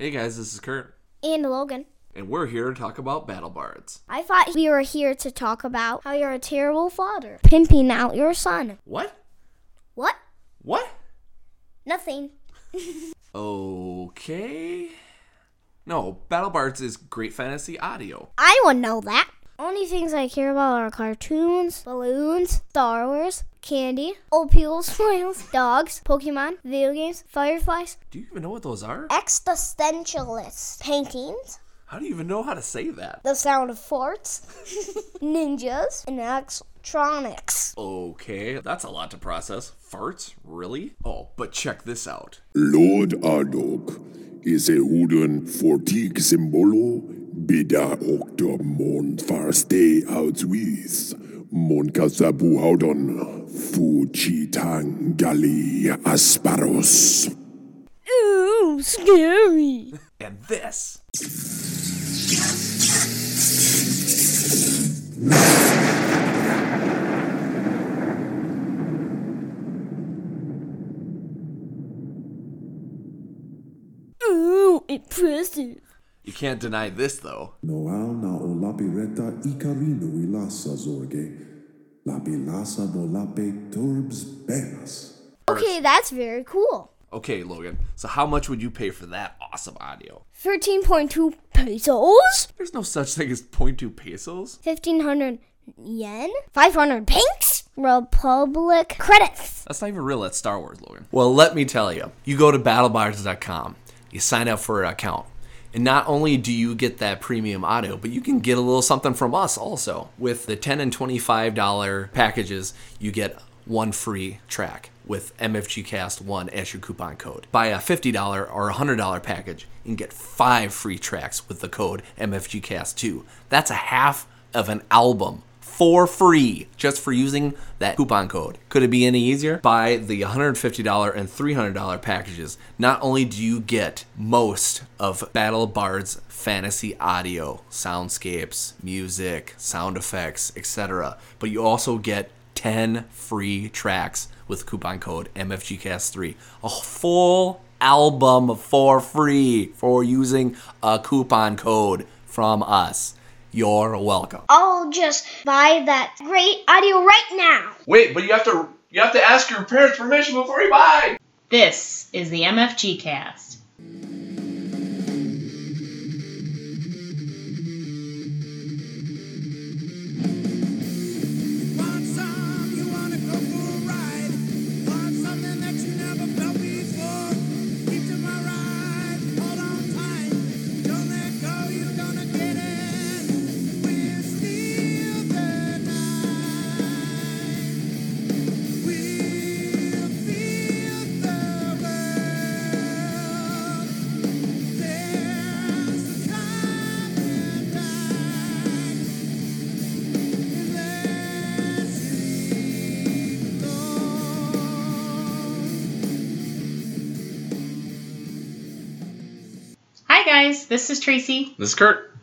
Hey guys, this is Kurt, And Logan. and we're here to talk about Battle Bards. I thought we were here to talk about how you're a terrible father, pimping out your son. What? What? What? Nothing. Okay. No, Battle Bards is great fantasy audio. I would know that. Only things I care about are cartoons, balloons, Star Wars, candy, old people's smiles, dogs, Pokemon, video games, fireflies, Do you even know what those are? Existentialist paintings, How do you even know how to say that? the sound of forts, ninjas, and electronics. Okay, that's a lot to process. Farts? Really? Oh, but check this out. Lord Ardok is a wooden fortik symbolo bida okta mon farste outwis mon kasabu haudon fuchitang gali asparos. Ooh, scary. And this. Ooh, impressive. You can't deny this though. Noal na o lape reta ikarino ilasa zorge. Lape lasa bo lape turbs benas. Okay, that's very cool. Okay, Logan, so how much would you pay for that awesome audio? 13.2 pesos? There's no such thing as 0.2 pesos. 1500 yen? 500 pinks? Republic credits. That's not even real. That's Star Wars, Logan. Well, let me tell you. You go to battlebards.com, you sign up for an account, and not only do you get that premium audio, but you can get a little something from us also. With the 10 and $25 packages, you get one free track with MFGCast1 as your coupon code. Buy a $50 or $100 package and get five free tracks with the code MFGCast2. That's a half of an album for free just for using that coupon code. Could it be any easier? Buy the $150 and $300 packages. Not only do you get most of Battle Bard's fantasy audio, soundscapes, music, sound effects, etc., but you also get 10 free tracks with coupon code MFGCast3. A full album for free for using a coupon code from us. You're welcome. I'll just buy that great audio right now. Wait, but you have to you have to ask your parents' permission before you buy. This is the MFG cast. Guys, this is Tracy, This is Kurt.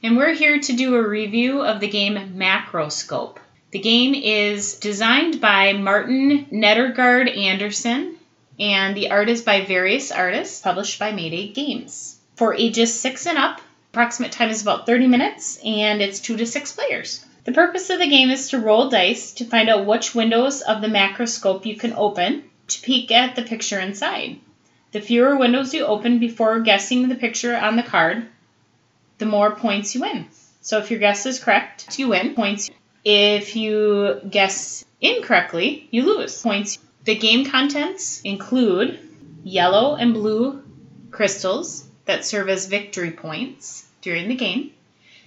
and we're here to do a review of the game Macroscope. The game is designed by Martin Nedergaard Andersen, and the art is by various artists, published by Mayday Games. For ages 6 and up, approximate time is about 30 minutes, and it's 2 to 6 players. The purpose of the game is to roll dice to find out which windows of the macroscope you can open to peek at the picture inside. The fewer windows you open before guessing the picture on the card, the more points you win. So if your guess is correct, you win points. If you guess incorrectly, you lose points. The game contents include yellow and blue crystals that serve as victory points during the game.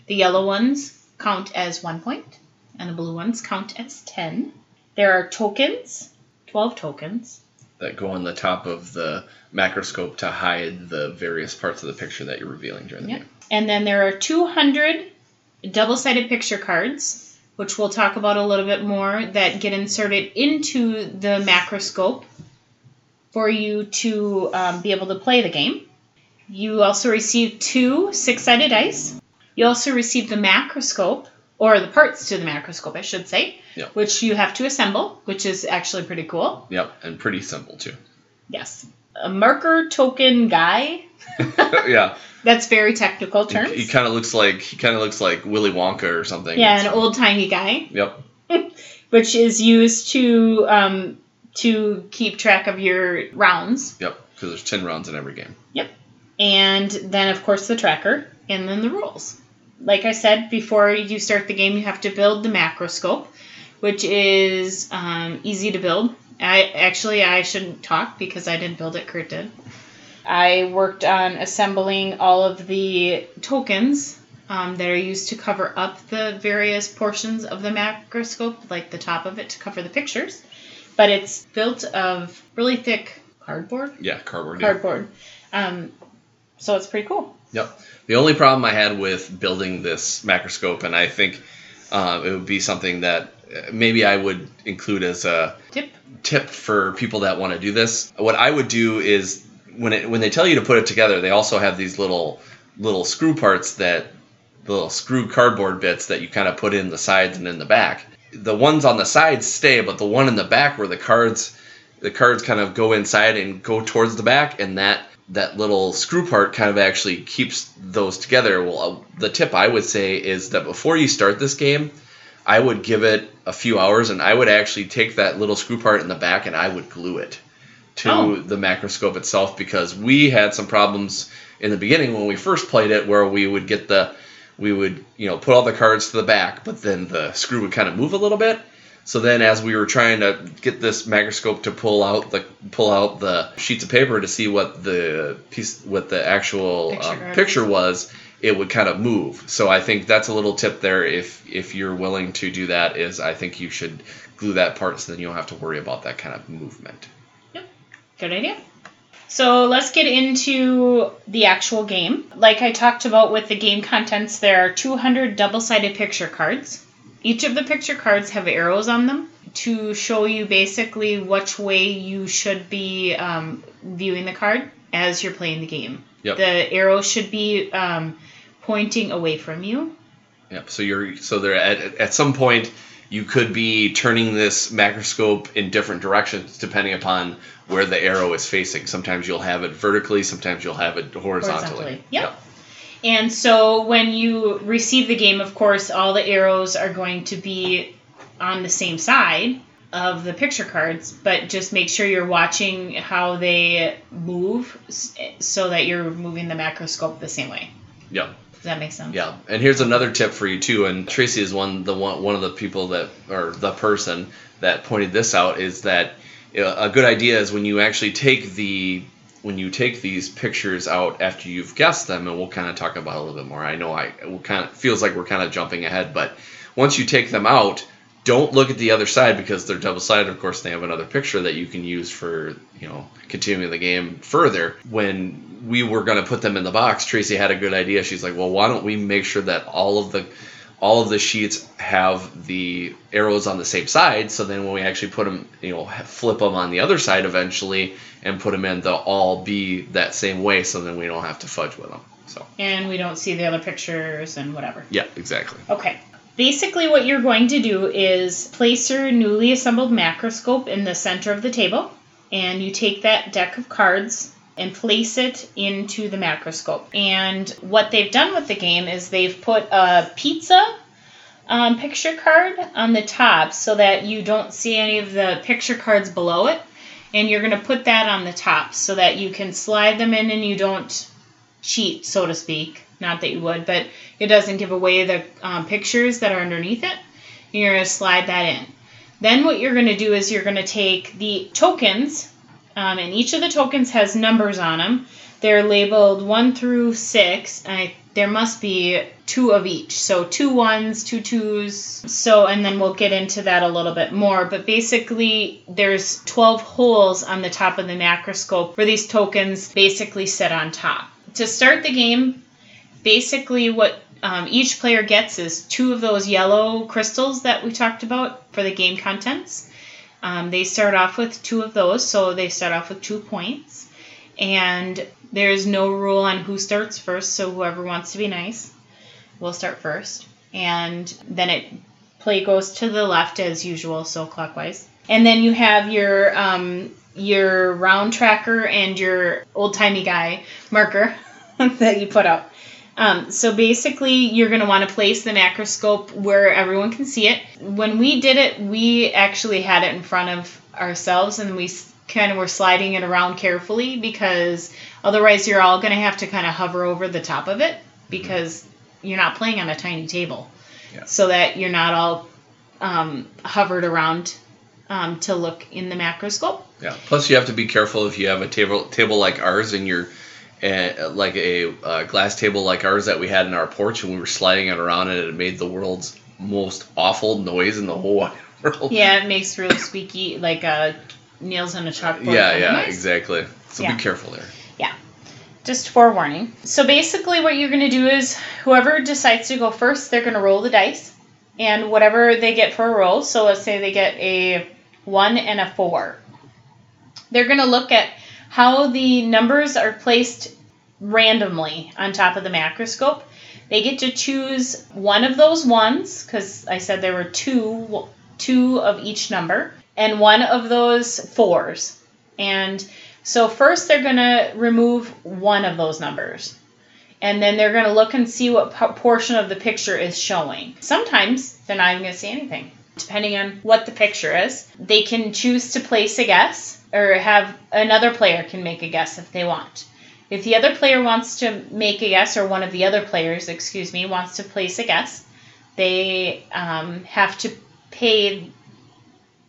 The yellow ones count as one point, and the blue ones count as 10. There are tokens, 12 tokens, that go on the top of the macroscope to hide the various parts of the picture that you're revealing during the Yep. game. And then there are 200 double sided picture cards, which we'll talk about a little bit more, that get inserted into the macroscope for you to um, be able to play the game. You also receive two six sided dice. You also receive the macroscope, or the parts to the macroscope, I should say, Yep. which you have to assemble, which is actually pretty cool. Yep, and pretty simple too. Yes. A marker token guy yeah. That's very technical terms. He kind of looks like he kind of looks like Willy Wonka or something. yeah, an old timey guy, Yep. which is used to um, to keep track of your rounds, Yep. Because there's ten rounds in every game. Yep. And then of course the tracker, and then the rules. Like I said before, you start the game, you have to build the macroscope, which is um, easy to build. I actually I shouldn't talk because I didn't build it. Kurt did. I worked on assembling all of the tokens um, that are used to cover up the various portions of the macroscope, like the top of it to cover the pictures. But it's built of really thick cardboard. Yeah, cardboard. yeah. Cardboard. Um, so it's pretty cool. Yep. The only problem I had with building this macroscope, and I think uh, it would be something that uh, maybe I would include as a Tip. tip for people that want to do this. What I would do is when it when they tell you to put it together, they also have these little little screw parts that little screw cardboard bits that you kind of put in the sides and in the back. The ones on the sides stay, but the one in the back where the cards the cards kind of go inside and go towards the back and that that little screw part kind of actually keeps those together. Well, uh, the tip I would say is that before you start this game, I would give it a few hours and I would actually take that little screw part in the back and I would glue it to Oh. the macroscope itself because we had some problems in the beginning when we first played it where we would get the we would you know put all the cards to the back but then the screw would kind of move a little bit so then as we were trying to get this microscope to pull out the pull out the sheets of paper to see what the piece what the actual Picture um, picture was. was it would kind of move so i think that's a little tip there if if you're willing to do that is i think you should glue that part so then you don't have to worry about that kind of movement Yep, Good idea. So let's get into the actual game. Like I talked about with the game contents, there are 200 double sided picture cards. Each of the picture cards have arrows on them to show you basically which way you should be um, viewing the card as you're playing the game. Yep. The arrow should be um, pointing away from you. Yep. So you're so there at at some point you could be turning this macroscope in different directions depending upon where the arrow is facing. Sometimes you'll have it vertically, sometimes you'll have it horizontally. Horizontally, yep. And so when you receive the game, of course, all the arrows are going to be on the same side of the picture cards, but just make sure you're watching how they move so that you're moving the macroscope the same way. Yeah. Does that make sense? Yeah, and here's another tip for you too. And Tracy is one the one one of the people that or the person that pointed this out is that a good idea is when you actually take the when you take these pictures out after you've guessed them, and we'll kind of talk about a little bit more. I know I will kind of feels like we're kind of jumping ahead, but once you take them out, don't look at the other side because they're double sided. Of course, they have another picture that you can use for you know continuing the game further. When we were going to put them in the box, Tracy had a good idea. She's like, "Well, why don't we make sure that all of the all of the sheets have the arrows on the same side? So then when we actually put them, you know, flip them on the other side eventually and put them in, they'll all be that same way. So then we don't have to fudge with them. So And we don't see the other pictures and whatever. yeah, exactly. Okay. Basically, what you're going to do is place your newly assembled macroscope in the center of the table, and you take that deck of cards and place it into the macroscope. And what they've done with the game is they've put a pizza um, picture card on the top so that you don't see any of the picture cards below it. And you're going to put that on the top so that you can slide them in and you don't cheat, so to speak. Not that you would, but it doesn't give away the um, pictures that are underneath it. And You're going to slide that in. Then what you're going to do is you're going to take the tokens, um, and each of the tokens has numbers on them. They're labeled one through six. I, there must be two of each, so two ones, two twos. So, and then we'll get into that a little bit more. But basically, there's 12 holes on the top of the macroscope where these tokens basically sit on top. To start the game, basically what um, each player gets is two of those yellow crystals that we talked about for the game contents. Um, they start off with two of those, so they start off with two points. And there's no rule on who starts first, so whoever wants to be nice will start first. And then it play goes to the left as usual, so clockwise. and then you have your um, your round tracker and your old timey guy marker that you put up. Um, so basically, you're going to want to place the macroscope where everyone can see it. When we did it, we actually had it in front of ourselves and we kind of were sliding it around carefully because otherwise, you're all going to have to kind of hover over the top of it because you're not playing on a tiny table. Yeah. So that you're not all um, hovered around um, to look in the macroscope. Yeah. Plus, you have to be careful if you have a table table like ours and you're uh, like a uh, glass table like ours that we had in our porch and we were sliding it around and it made the world's most awful noise in the whole wide world. Yeah, it makes really squeaky, like uh, nails on a chalkboard. Yeah, yeah, noise. exactly. So Yeah. be careful there. Yeah. Just forewarning. So basically, what you're going to do is whoever decides to go first, they're going to roll the dice. And whatever they get for a roll, so let's say they get a 1 and a 4, they're going to look at how the numbers are placed randomly on top of the macroscope. They get to choose one of those ones, because I said there were two, two of each number, and one of those fours. And so first they're going to remove one of those numbers. And then they're going to look and see what portion of the picture is showing. Sometimes they're not even going to see anything. Depending on what the picture is, they can choose to place a guess or have another player can make a guess if they want. If the other player wants to make a guess, or one of the other players, excuse me, wants to place a guess, they um, have to pay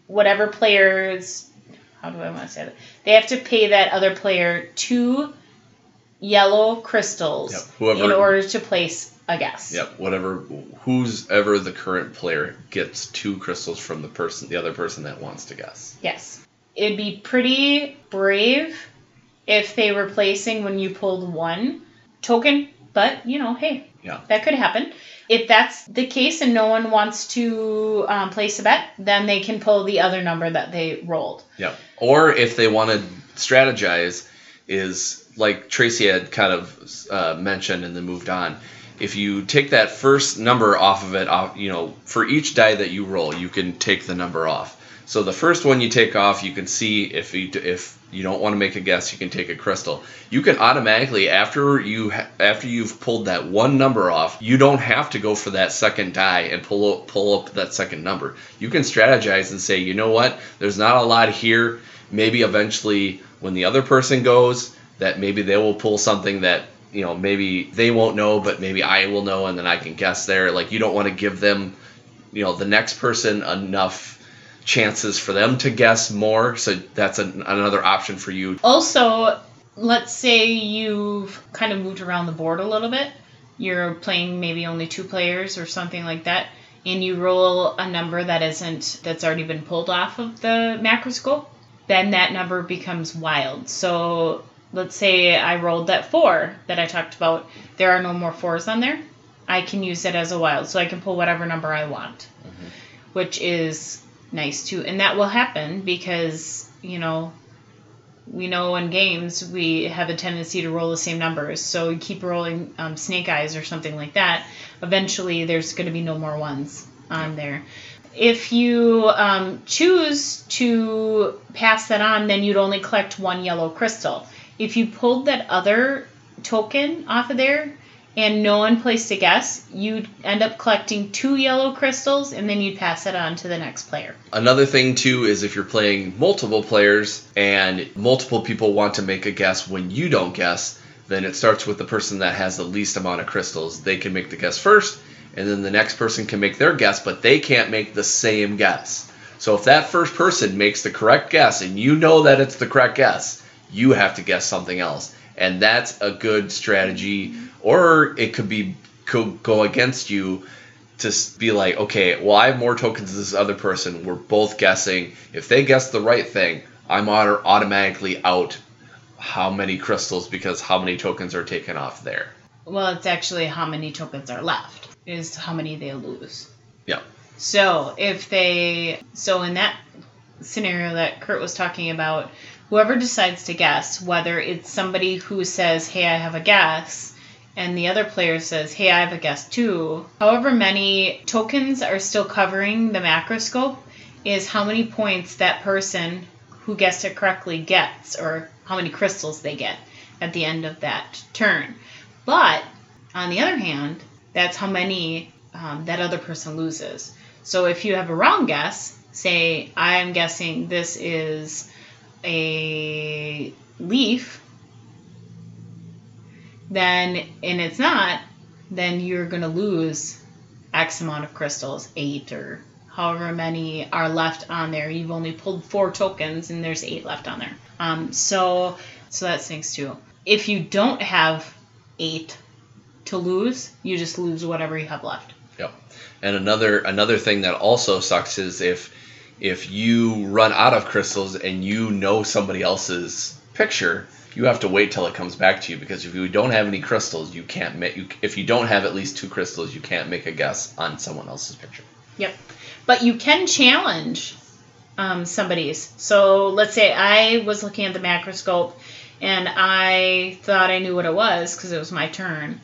whatever player's how do I want to say that? They have to pay that other player two yellow crystals Yep, whoever- in order to place a guess. Yep. Whatever. Who's ever the current player gets two crystals from the person, the other person that wants to guess. Yes. It'd be pretty brave if they were placing when you pulled one token, but you know, hey, Yeah. that could happen. If that's the case and no one wants to um, place a bet, then they can pull the other number that they rolled. Yep. Or if they want to strategize, is like Tracy had kind of uh, mentioned and then moved on. If you take that first number off of it, off, you know, for each die that you roll, you can take the number off. So the first one you take off, you can see if you if you don't want to make a guess, you can take a crystal. You can automatically after you after you've pulled that one number off, you don't have to go for that second die and pull up, pull up that second number. You can strategize and say, you know what, there's not a lot here. Maybe eventually when the other person goes, that maybe they will pull something that you know maybe they won't know, but maybe I will know, and then I can guess there. Like you don't want to give them, you know, the next person enough chances for them to guess more. So that's an, another option for you. Also, let's say you've kind of moved around the board a little bit. You're playing maybe only two players or something like that, and you roll a number that isn't that's already been pulled off of the macro macroscope. Then that number becomes wild. So let's say I rolled that four that I talked about. There are no more fours on there. I can use it as a wild, so I can pull whatever number I want, mm-hmm. which is nice too. And that will happen because you know we know in games we have a tendency to roll the same numbers. So you keep rolling um, snake eyes or something like that. Eventually, there's going to be no more ones on there. If you um, choose to pass that on, then you'd only collect one yellow crystal. If you pulled that other token off of there and no one placed a guess, you'd end up collecting two yellow crystals and then you'd pass it on to the next player. Another thing too is if you're playing multiple players and multiple people want to make a guess when you don't guess, then it starts with the person that has the least amount of crystals. They can make the guess first, and then the next person can make their guess, but they can't make the same guess. So if that first person makes the correct guess and you know that it's the correct guess, you have to guess something else. And that's a good strategy or it could be could go against you to be like, okay, well, I have more tokens than this other person. We're both guessing. If they guess the right thing, I'm auto- automatically out how many crystals because how many tokens are taken off there. Well, it's actually how many tokens are left, is how many they lose. Yeah. So if they, so in that scenario that Kurt was talking about, whoever decides to guess, whether it's somebody who says, hey, I have a guess, and the other player says, hey, I have a guess too, however many tokens are still covering the macroscope, is how many points that person who guessed it correctly gets, or how many crystals they get at the end of that turn. But on the other hand, that's how many um, that other person loses. So if you have a wrong guess, say I'm guessing this is a leaf, then and it's not, then you're gonna lose X amount of crystals, eight or however many are left on there. You've only pulled four tokens and there's eight left on there. Um, so so that stinks too. If you don't have eight to lose, you just lose whatever you have left. Yep. And another another thing that also sucks is if if you run out of crystals and you know somebody else's picture, you have to wait till it comes back to you because if you don't have any crystals, you can't make you if you don't have at least two crystals, you can't make a guess on someone else's picture. Yep. But you can challenge um, somebody's. So let's say I was looking at the macroscope and I thought I knew what it was because it was my turn.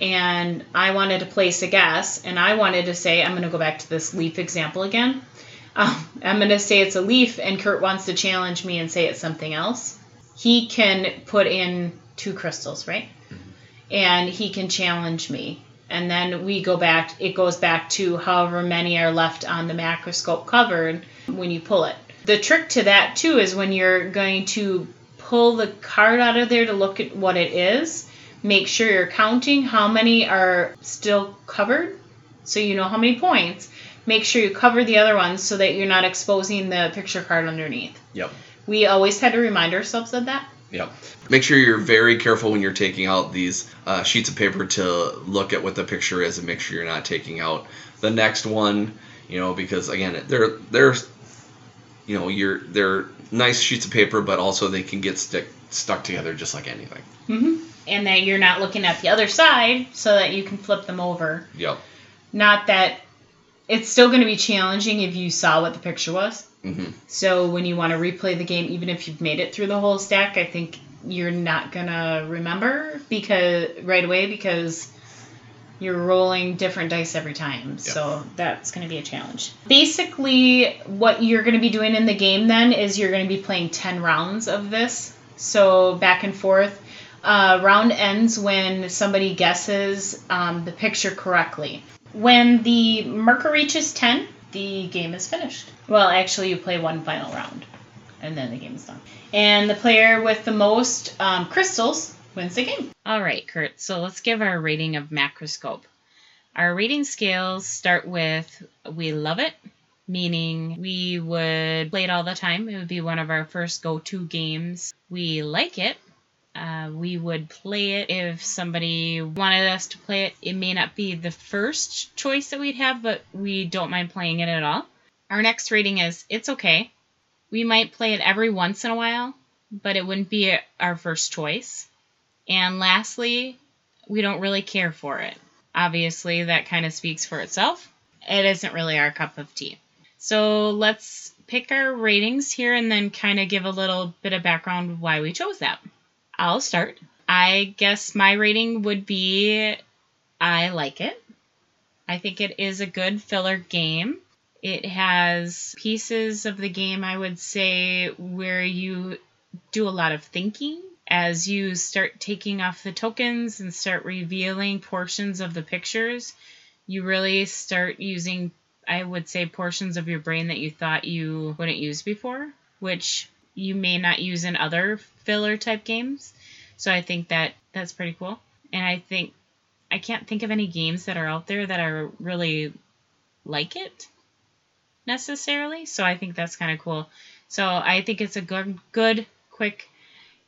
And I wanted to place a guess and I wanted to say, I'm going to go back to this leaf example again. Um, I'm going to say it's a leaf and Kurt wants to challenge me and say it's something else. He can put in two crystals, right? Mm-hmm. And he can challenge me. And then we go back it goes back to however many are left on the macroscope covered when you pull it. The trick to that too is when you're going to pull the card out of there to look at what it is make sure you're counting how many are still covered so you know how many points. Make sure you cover the other ones so that you're not exposing the picture card underneath. Yep. We always had to remind ourselves of that Yep. Make sure you're very careful when you're taking out these uh, sheets of paper to look at what the picture is and make sure you're not taking out the next one. You know, because again, they're they're you know you're they're nice sheets of paper, but also they can get stick stuck together just like anything. Mhm, and that you're not looking at the other side so that you can flip them over Yep. not that it's still going to be challenging if you saw what the picture was. Mhm. So when you want to replay the game, even if you've made it through the whole stack, I think you're not gonna remember because right away because you're rolling different dice every time. So that's going to be a challenge. Basically, what you're going to be doing in the game then is you're going to be playing 10 rounds of this. So back and forth. Uh, round ends when somebody guesses um, the picture correctly. When the marker reaches 10, the game is finished. Well, actually, you play one final round, and then the game is done. And the player with the most um, crystals wins the game. All right, Kurt. So let's give our rating of Macroscope. Our rating scales start with we love it, meaning we would play it all the time. It would be one of our first go to games. We like it. Uh, we would play it if somebody wanted us to play it. It may not be the first choice that we'd have, but we don't mind playing it at all. Our next rating is it's okay. We might play it every once in a while, but it wouldn't be our first choice. And lastly, we don't really care for it. Obviously, that kind of speaks for itself. It isn't really our cup of tea. So let's pick our ratings here and then kind of give a little bit of background why we chose that. I'll start. I guess my rating would be I like it. I think it is a good filler game. It has pieces of the game, I would say, where you do a lot of thinking as you start taking off the tokens and start revealing portions of the pictures. You really start using, I would say, portions of your brain that you thought you wouldn't use before, which you may not use in other filler type games. So I think that that's pretty cool. And I think I can't think of any games that are out there that are really like it necessarily. So I think that's kind of cool. So I think it's a good, good, quick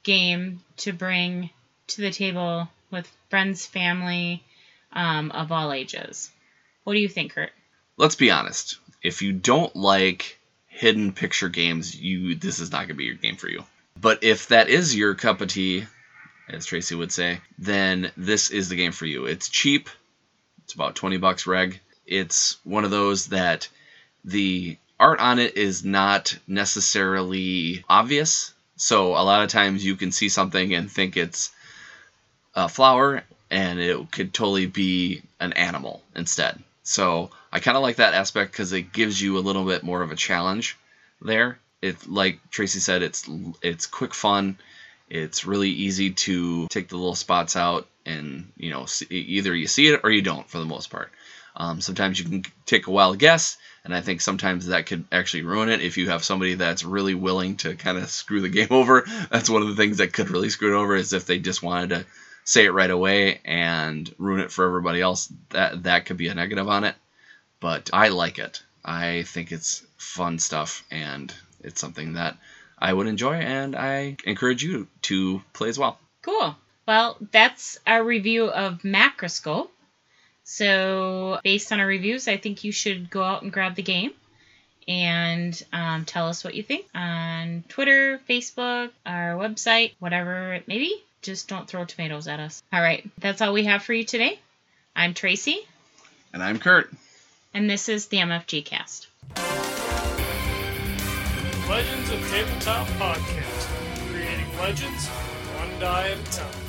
game to bring to the table with friends, family um, of all ages. What do you think, Kurt? Let's be honest. If you don't like hidden picture games, you this is not going to be your game for you. But if that is your cup of tea, as Tracy would say, then this is the game for you. It's cheap. It's about 20 bucks reg. It's one of those that the art on it is not necessarily obvious. So a lot of times you can see something and think it's a flower and it could totally be an animal instead. So I kind of like that aspect because it gives you a little bit more of a challenge there. It like Tracy said, it's it's quick fun. It's really easy to take the little spots out, and you know see, either you see it or you don't for the most part. Um, sometimes you can take a wild guess, and I think sometimes that could actually ruin it if you have somebody that's really willing to kind of screw the game over. That's one of the things that could really screw it over is if they just wanted to say it right away and ruin it for everybody else. That that could be a negative on it. But I like it. I think it's fun stuff, and it's something that I would enjoy, and I encourage you to play as well. Cool. Well, that's our review of Macroscope. So, based on our reviews, I think you should go out and grab the game and um, tell us what you think on Twitter, Facebook, our website, whatever it may be. Just don't throw tomatoes at us. All right, that's all we have for you today. I'm Tracy, And I'm Kurt. And this is the MFG Cast. Legends of Tabletop Podcast. Creating legends one die at a time.